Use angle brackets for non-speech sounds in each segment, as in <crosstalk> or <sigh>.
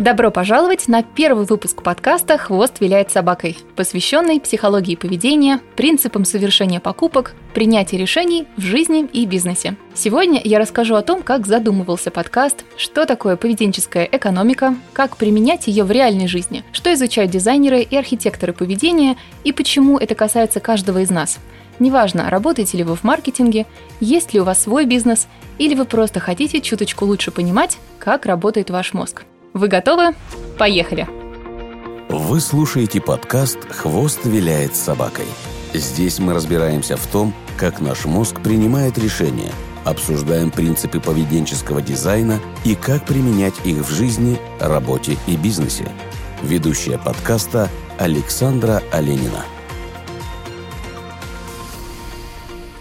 Добро пожаловать на первый выпуск подкаста «Хвост виляет собакой», посвященный психологии поведения, принципам совершения покупок, принятия решений в жизни и бизнесе. Сегодня я расскажу о том, как задумывался подкаст, что такое поведенческая экономика, как применять ее в реальной жизни, что изучают дизайнеры и архитекторы поведения и почему это касается каждого из нас. Неважно, работаете ли вы в маркетинге, есть ли у вас свой бизнес, или вы просто хотите чуточку лучше понимать, как работает ваш мозг. Вы готовы? Поехали! Вы слушаете подкаст «Хвост виляет собакой». Здесь мы разбираемся в том, как наш мозг принимает решения, обсуждаем принципы поведенческого дизайна и как применять их в жизни, работе и бизнесе. Ведущая подкаста Александра Оленина.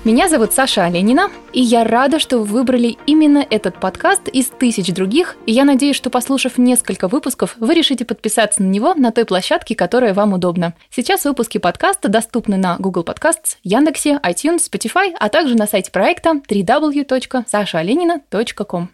Меня зовут Саша Оленина, и я рада, что вы выбрали именно этот подкаст из тысяч других, и я надеюсь, что послушав несколько выпусков, вы решите подписаться на него на той площадке, которая вам удобна. Сейчас выпуски подкаста доступны на Google Podcasts, Яндексе, iTunes, Spotify, а также на сайте проекта www.sashaolenina.com.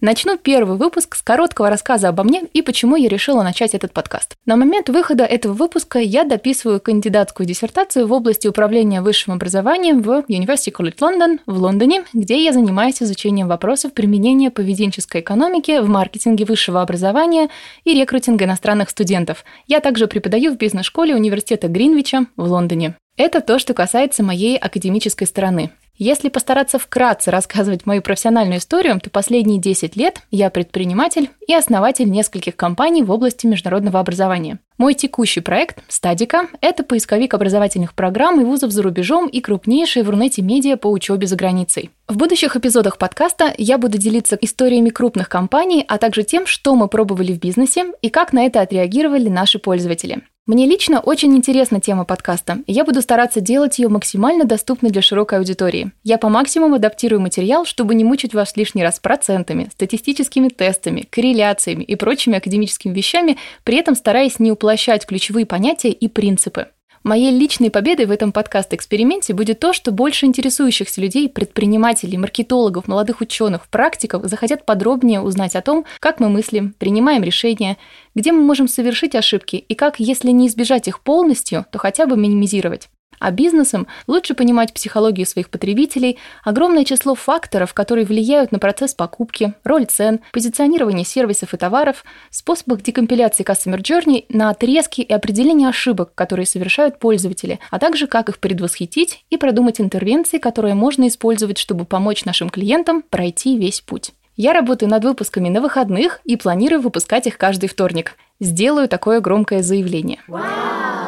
Начну первый выпуск с короткого рассказа обо мне и почему я решила начать этот подкаст. На момент выхода этого выпуска я дописываю кандидатскую диссертацию в области управления высшим образованием в University College London в Лондоне, где я занимаюсь изучением вопросов применения поведенческой экономики в маркетинге высшего образования и рекрутинга иностранных студентов. Я также преподаю в бизнес-школе университета Гринвича в Лондоне. Это то, что касается моей академической стороны. Если постараться вкратце рассказывать мою профессиональную историю, то последние 10 лет я предприниматель и основатель нескольких компаний в области международного образования. Мой текущий проект «Стадика» — это поисковик образовательных программ и вузов за рубежом и крупнейшие в Рунете медиа по учебе за границей. В будущих эпизодах подкаста я буду делиться историями крупных компаний, а также тем, что мы пробовали в бизнесе и как на это отреагировали наши пользователи. Мне лично очень интересна тема подкаста, и я буду стараться делать ее максимально доступной для широкой аудитории. Я по максимуму адаптирую материал, чтобы не мучить вас лишний раз процентами, статистическими тестами, корреляциями и прочими академическими вещами, при этом стараясь не уплощать ключевые понятия и принципы. Моей личной победой в этом подкаст-эксперименте будет то, что больше интересующихся людей, предпринимателей, маркетологов, молодых ученых, практиков захотят подробнее узнать о том, как мы мыслим, принимаем решения, где мы можем совершить ошибки и как, если не избежать их полностью, то хотя бы минимизировать. А бизнесом лучше понимать психологию своих потребителей, огромное число факторов, которые влияют на процесс покупки, роль цен, позиционирование сервисов и товаров, способах декомпиляции Customer Journey на отрезки и определение ошибок, которые совершают пользователи, а также как их предвосхитить и продумать интервенции, которые можно использовать, чтобы помочь нашим клиентам пройти весь путь. Я работаю над выпусками на выходных и планирую выпускать их каждый вторник. Сделаю такое громкое заявление. Wow!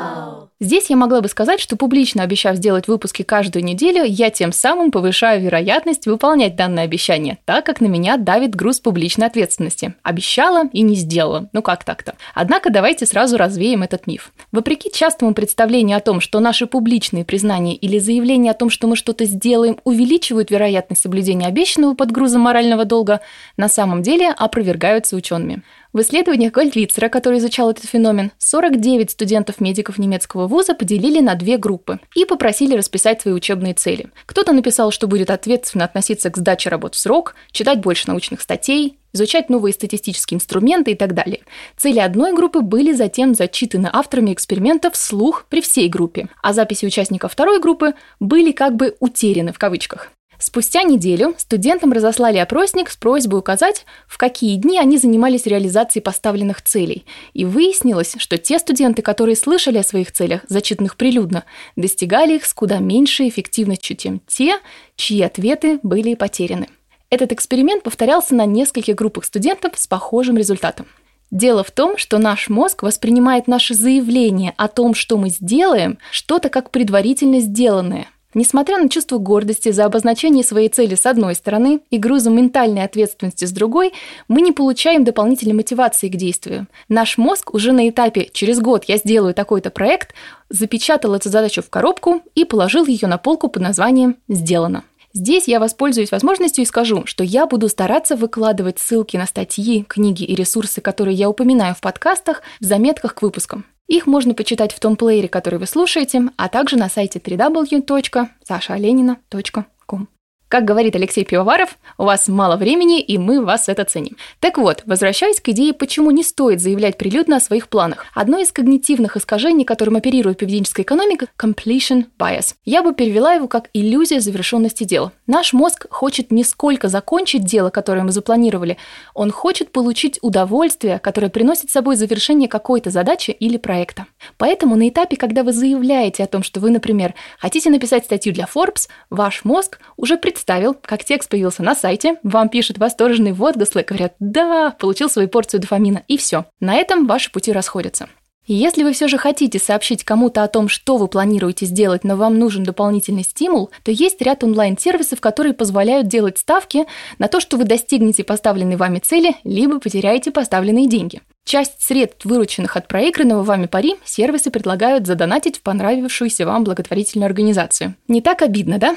Здесь я могла бы сказать, что публично обещав сделать выпуски каждую неделю, я тем самым повышаю вероятность выполнять данное обещание, так как на меня давит груз публичной ответственности. Обещала и не сделала. Ну как так-то? Однако давайте сразу развеем этот миф. Вопреки частому представлению о том, что наши публичные признания или заявления о том, что мы что-то сделаем, увеличивают вероятность соблюдения обещанного под грузом морального долга, на самом деле опровергаются учеными. В исследованиях Гольдвицера, который изучал этот феномен, 49 студентов-медиков немецкого вуза поделили на две группы и попросили расписать свои учебные цели. Кто-то написал, что будет ответственно относиться к сдаче работ в срок, читать больше научных статей, изучать новые статистические инструменты и так далее. Цели одной группы были затем зачитаны авторами эксперимента вслух при всей группе, а записи участников второй группы были как бы «утеряны» в кавычках. Спустя неделю студентам разослали опросник с просьбой указать, в какие дни они занимались реализацией поставленных целей. И выяснилось, что те студенты, которые слышали о своих целях, зачитанных прилюдно, достигали их с куда меньшей эффективностью, чем те, чьи ответы были потеряны. Этот эксперимент повторялся на нескольких группах студентов с похожим результатом. Дело в том, что наш мозг воспринимает наше заявление о том, что мы сделаем, что-то как предварительно сделанное – Несмотря на чувство гордости за обозначение своей цели с одной стороны и грузом ментальной ответственности с другой, мы не получаем дополнительной мотивации к действию. Наш мозг уже на этапе «через год я сделаю такой-то проект» запечатал эту задачу в коробку и положил ее на полку под названием «Сделано». Здесь я воспользуюсь возможностью и скажу, что я буду стараться выкладывать ссылки на статьи, книги и ресурсы, которые я упоминаю в подкастах, в заметках к выпускам. Их можно почитать в том плеере, который вы слушаете, а также на сайте www.sashaolenina.com. Как говорит Алексей Пивоваров, у вас мало времени, и мы вас это ценим. Так вот, возвращаясь к идее, почему не стоит заявлять прилюдно о своих планах. Одно из когнитивных искажений, которым оперирует поведенческая экономика – completion bias. Я бы перевела его как иллюзия завершенности дела. Наш мозг хочет не сколько закончить дело, которое мы запланировали, он хочет получить удовольствие, которое приносит с собой завершение какой-то задачи или проекта. Поэтому на этапе, когда вы заявляете о том, что вы, например, хотите написать статью для Forbes, ваш мозг уже представил, как текст появился на сайте, вам пишут восторженные возгласы, говорят «да», получил свою порцию дофамина, и все. На этом ваши пути расходятся. Если вы все же хотите сообщить кому-то о том, что вы планируете сделать, но вам нужен дополнительный стимул, то есть ряд онлайн-сервисов, которые позволяют делать ставки на то, что вы достигнете поставленной вами цели, либо потеряете поставленные деньги. Часть средств, вырученных от проигранного вами пари, сервисы предлагают задонатить в понравившуюся вам благотворительную организацию. Не так обидно, да?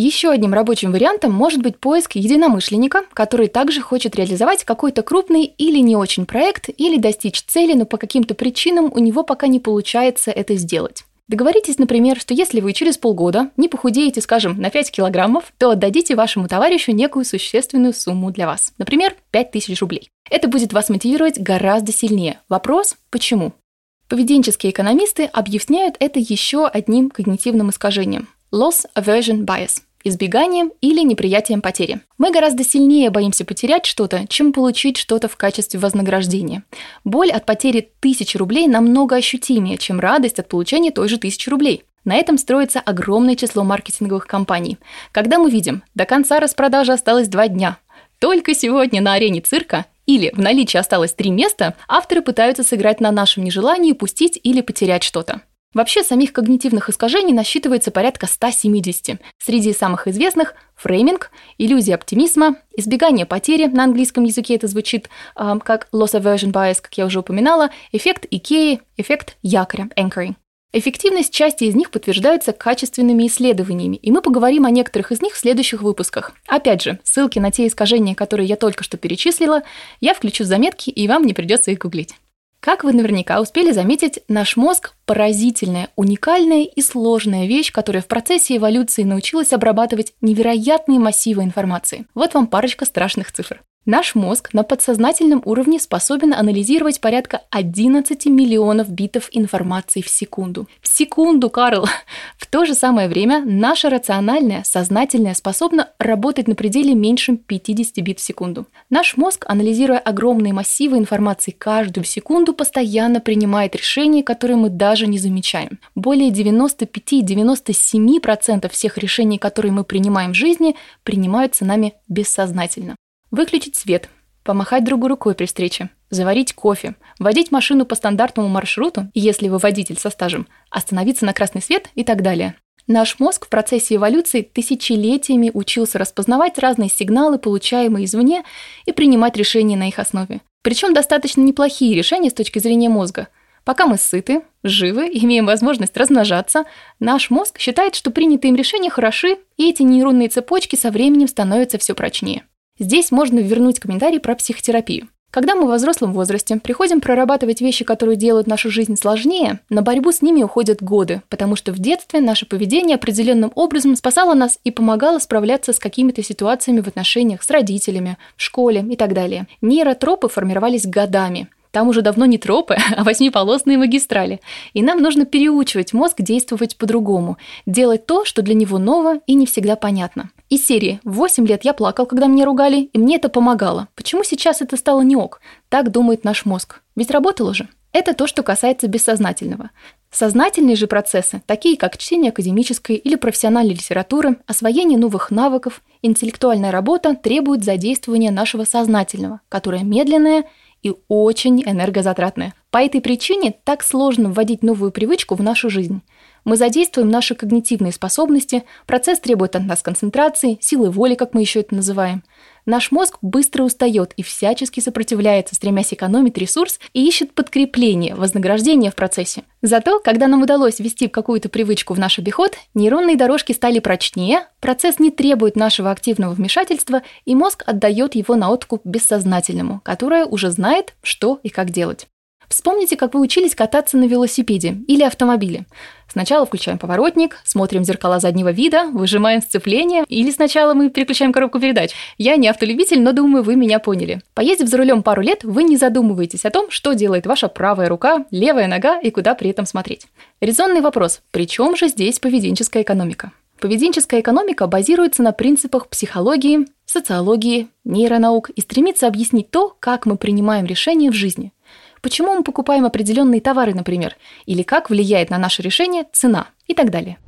Еще одним рабочим вариантом может быть поиск единомышленника, который также хочет реализовать какой-то крупный или не очень проект, или достичь цели, но по каким-то причинам у него пока не получается это сделать. Договоритесь, например, что если вы через полгода не похудеете, скажем, на 5 килограммов, то отдадите вашему товарищу некую существенную сумму для вас. Например, 5000 рублей. Это будет вас мотивировать гораздо сильнее. Вопрос – почему? Поведенческие экономисты объясняют это еще одним когнитивным искажением – loss aversion bias – избеганием или неприятием потери. Мы гораздо сильнее боимся потерять что-то, чем получить что-то в качестве вознаграждения. Боль от потери тысячи рублей намного ощутимее, чем радость от получения той же тысячи рублей. На этом строится огромное число маркетинговых компаний. Когда мы видим, до конца распродажи осталось два дня, только сегодня на арене цирка или в наличии осталось три места, авторы пытаются сыграть на нашем нежелании пустить или потерять что-то. Вообще самих когнитивных искажений насчитывается порядка 170. Среди самых известных – фрейминг, иллюзия оптимизма, избегание потери, на английском языке это звучит э, как loss aversion bias, как я уже упоминала, эффект Икеи, эффект якоря, anchoring. Эффективность части из них подтверждается качественными исследованиями, и мы поговорим о некоторых из них в следующих выпусках. Опять же, ссылки на те искажения, которые я только что перечислила, я включу в заметки, и вам не придется их гуглить. Как вы наверняка успели заметить, наш мозг – поразительная, уникальная и сложная вещь, которая в процессе эволюции научилась обрабатывать невероятные массивы информации. Вот вам парочка страшных цифр. Наш мозг на подсознательном уровне способен анализировать порядка 11 миллионов битов информации в секунду. В секунду, Карл! В то же самое время наша рациональная, сознательная способна работать на пределе меньше 50 бит в секунду. Наш мозг, анализируя огромные массивы информации каждую секунду, постоянно принимает решения, которые мы даже не замечаем. Более 95-97% всех решений, которые мы принимаем в жизни, принимаются нами бессознательно. Выключить свет, помахать другу рукой при встрече, заварить кофе, водить машину по стандартному маршруту, если вы водитель со стажем, остановиться на красный свет и так далее. Наш мозг в процессе эволюции тысячелетиями учился распознавать разные сигналы, получаемые извне, и принимать решения на их основе. Причем достаточно неплохие решения с точки зрения мозга. Пока мы сыты, живы, имеем возможность размножаться, наш мозг считает, что принятые им решения хороши, и эти нейронные цепочки со временем становятся все прочнее. Здесь можно вернуть комментарий про психотерапию. Когда мы в взрослом возрасте приходим прорабатывать вещи, которые делают нашу жизнь сложнее, на борьбу с ними уходят годы, потому что в детстве наше поведение определенным образом спасало нас и помогало справляться с какими-то ситуациями в отношениях с родителями, в школе и так далее. Нейротропы формировались годами. Там уже давно не тропы, <laughs> а восьмиполосные магистрали. И нам нужно переучивать мозг действовать по-другому, делать то, что для него ново и не всегда понятно. Из серии «В 8 лет я плакал, когда меня ругали, и мне это помогало. Почему сейчас это стало не ок?» Так думает наш мозг. Ведь работало же. Это то, что касается бессознательного. Сознательные же процессы, такие как чтение академической или профессиональной литературы, освоение новых навыков, интеллектуальная работа требуют задействования нашего сознательного, которое медленное и очень энергозатратное. По этой причине так сложно вводить новую привычку в нашу жизнь – мы задействуем наши когнитивные способности, процесс требует от нас концентрации, силы воли, как мы еще это называем. Наш мозг быстро устает и всячески сопротивляется, стремясь экономить ресурс и ищет подкрепление, вознаграждение в процессе. Зато, когда нам удалось ввести какую-то привычку в наш обиход, нейронные дорожки стали прочнее, процесс не требует нашего активного вмешательства, и мозг отдает его на откуп бессознательному, которое уже знает, что и как делать. Вспомните, как вы учились кататься на велосипеде или автомобиле. Сначала включаем поворотник, смотрим зеркала заднего вида, выжимаем сцепление, или сначала мы переключаем коробку передач. Я не автолюбитель, но думаю, вы меня поняли. Поездив за рулем пару лет, вы не задумываетесь о том, что делает ваша правая рука, левая нога и куда при этом смотреть. Резонный вопрос, при чем же здесь поведенческая экономика? Поведенческая экономика базируется на принципах психологии, социологии, нейронаук и стремится объяснить то, как мы принимаем решения в жизни. Почему мы покупаем определенные товары, например, или как влияет на наше решение цена и так далее.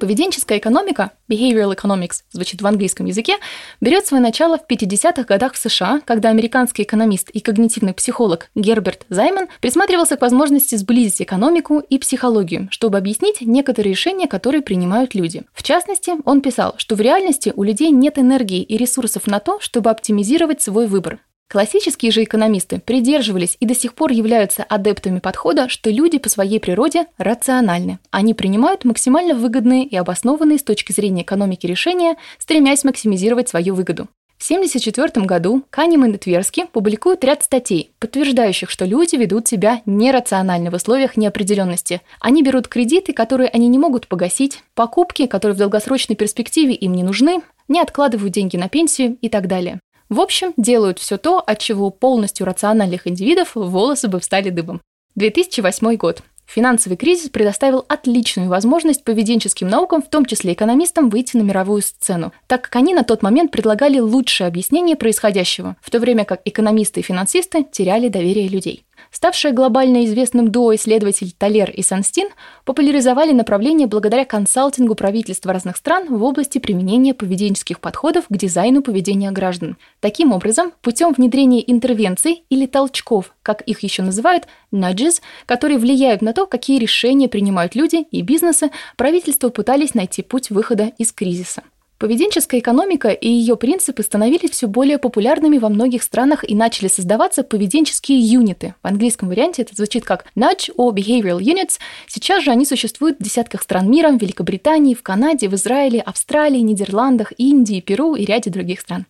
Поведенческая экономика, behavioral economics, звучит в английском языке, берет свое начало в 50-х годах в США, когда американский экономист и когнитивный психолог Герберт Займан присматривался к возможности сблизить экономику и психологию, чтобы объяснить некоторые решения, которые принимают люди. В частности, он писал, что в реальности у людей нет энергии и ресурсов на то, чтобы оптимизировать свой выбор. Классические же экономисты придерживались и до сих пор являются адептами подхода, что люди по своей природе рациональны. Они принимают максимально выгодные и обоснованные с точки зрения экономики решения, стремясь максимизировать свою выгоду. В 1974 году Канеман и Тверски публикуют ряд статей, подтверждающих, что люди ведут себя нерационально в условиях неопределенности. Они берут кредиты, которые они не могут погасить, покупки, которые в долгосрочной перспективе им не нужны, не откладывают деньги на пенсию и так далее. В общем, делают все то, от чего полностью рациональных индивидов волосы бы встали дыбом. 2008 год. Финансовый кризис предоставил отличную возможность поведенческим наукам, в том числе экономистам, выйти на мировую сцену, так как они на тот момент предлагали лучшее объяснение происходящего, в то время как экономисты и финансисты теряли доверие людей. Ставшие глобально известным дуо исследователь Талер и Санстин популяризовали направление благодаря консалтингу правительств разных стран в области применения поведенческих подходов к дизайну поведения граждан. Таким образом, путем внедрения интервенций или толчков, как их еще называют, nudges, которые влияют на то, какие решения принимают люди и бизнесы, правительства пытались найти путь выхода из кризиса. Поведенческая экономика и ее принципы становились все более популярными во многих странах и начали создаваться поведенческие юниты. В английском варианте это звучит как nudge or behavioral units. Сейчас же они существуют в десятках стран мира, в Великобритании, в Канаде, в Израиле, Австралии, Нидерландах, Индии, Перу и ряде других стран.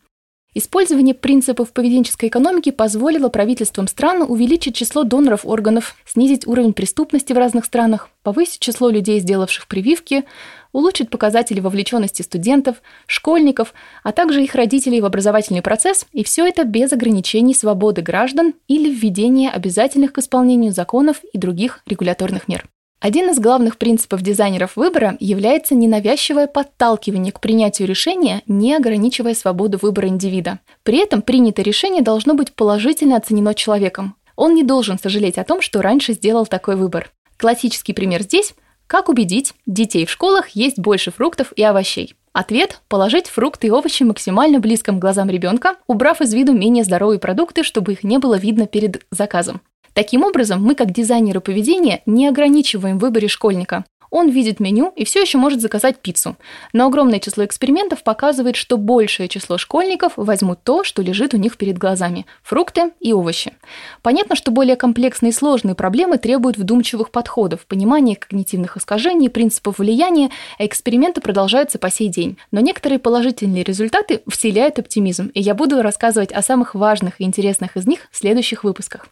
Использование принципов поведенческой экономики позволило правительствам стран увеличить число доноров органов, снизить уровень преступности в разных странах, повысить число людей, сделавших прививки, улучшить показатели вовлеченности студентов, школьников, а также их родителей в образовательный процесс, и все это без ограничений свободы граждан или введения обязательных к исполнению законов и других регуляторных мер. Один из главных принципов дизайнеров выбора является ненавязчивое подталкивание к принятию решения, не ограничивая свободу выбора индивида. При этом принятое решение должно быть положительно оценено человеком. Он не должен сожалеть о том, что раньше сделал такой выбор. Классический пример здесь – как убедить детей в школах есть больше фруктов и овощей. Ответ – положить фрукты и овощи максимально близко к глазам ребенка, убрав из виду менее здоровые продукты, чтобы их не было видно перед заказом. Таким образом, мы как дизайнеры поведения не ограничиваем в выборе школьника. Он видит меню и все еще может заказать пиццу. Но огромное число экспериментов показывает, что большее число школьников возьмут то, что лежит у них перед глазами – фрукты и овощи. Понятно, что более комплексные и сложные проблемы требуют вдумчивых подходов, понимания когнитивных искажений, принципов влияния, а эксперименты продолжаются по сей день. Но некоторые положительные результаты вселяют оптимизм, и я буду рассказывать о самых важных и интересных из них в следующих выпусках.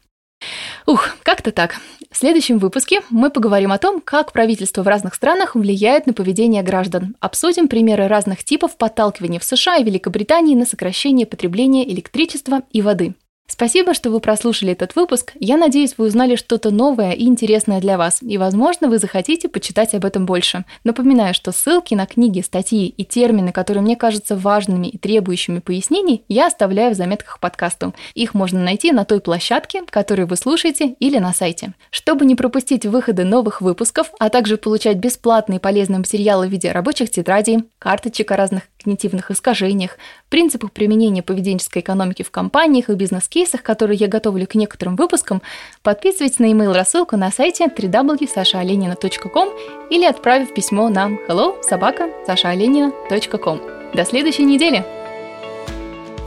Ух, как-то так. В следующем выпуске мы поговорим о том, как правительство в разных странах влияет на поведение граждан. Обсудим примеры разных типов подталкивания в США и Великобритании на сокращение потребления электричества и воды. Спасибо, что вы прослушали этот выпуск. Я надеюсь, вы узнали что-то новое и интересное для вас, и, возможно, вы захотите почитать об этом больше. Напоминаю, что ссылки на книги, статьи и термины, которые мне кажутся важными и требующими пояснений, я оставляю в заметках подкасту. Их можно найти на той площадке, которую вы слушаете, или на сайте. Чтобы не пропустить выходы новых выпусков, а также получать бесплатные полезные материалы в виде рабочих тетрадей, карточек о разных когнитивных искажениях, принципах применения поведенческой экономики в компаниях и бизнес-кейсах, которые я готовлю к некоторым выпускам, подписывайтесь на email рассылку на сайте www.sashaolenina.com или отправив письмо на hello собака До следующей недели!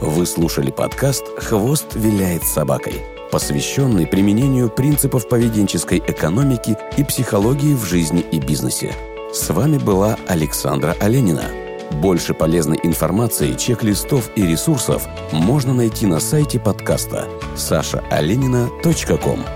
Вы слушали подкаст «Хвост виляет собакой», посвященный применению принципов поведенческой экономики и психологии в жизни и бизнесе. С вами была Александра Оленина. Больше полезной информации, чек-листов и ресурсов можно найти на сайте подкаста сашаоленина.ком.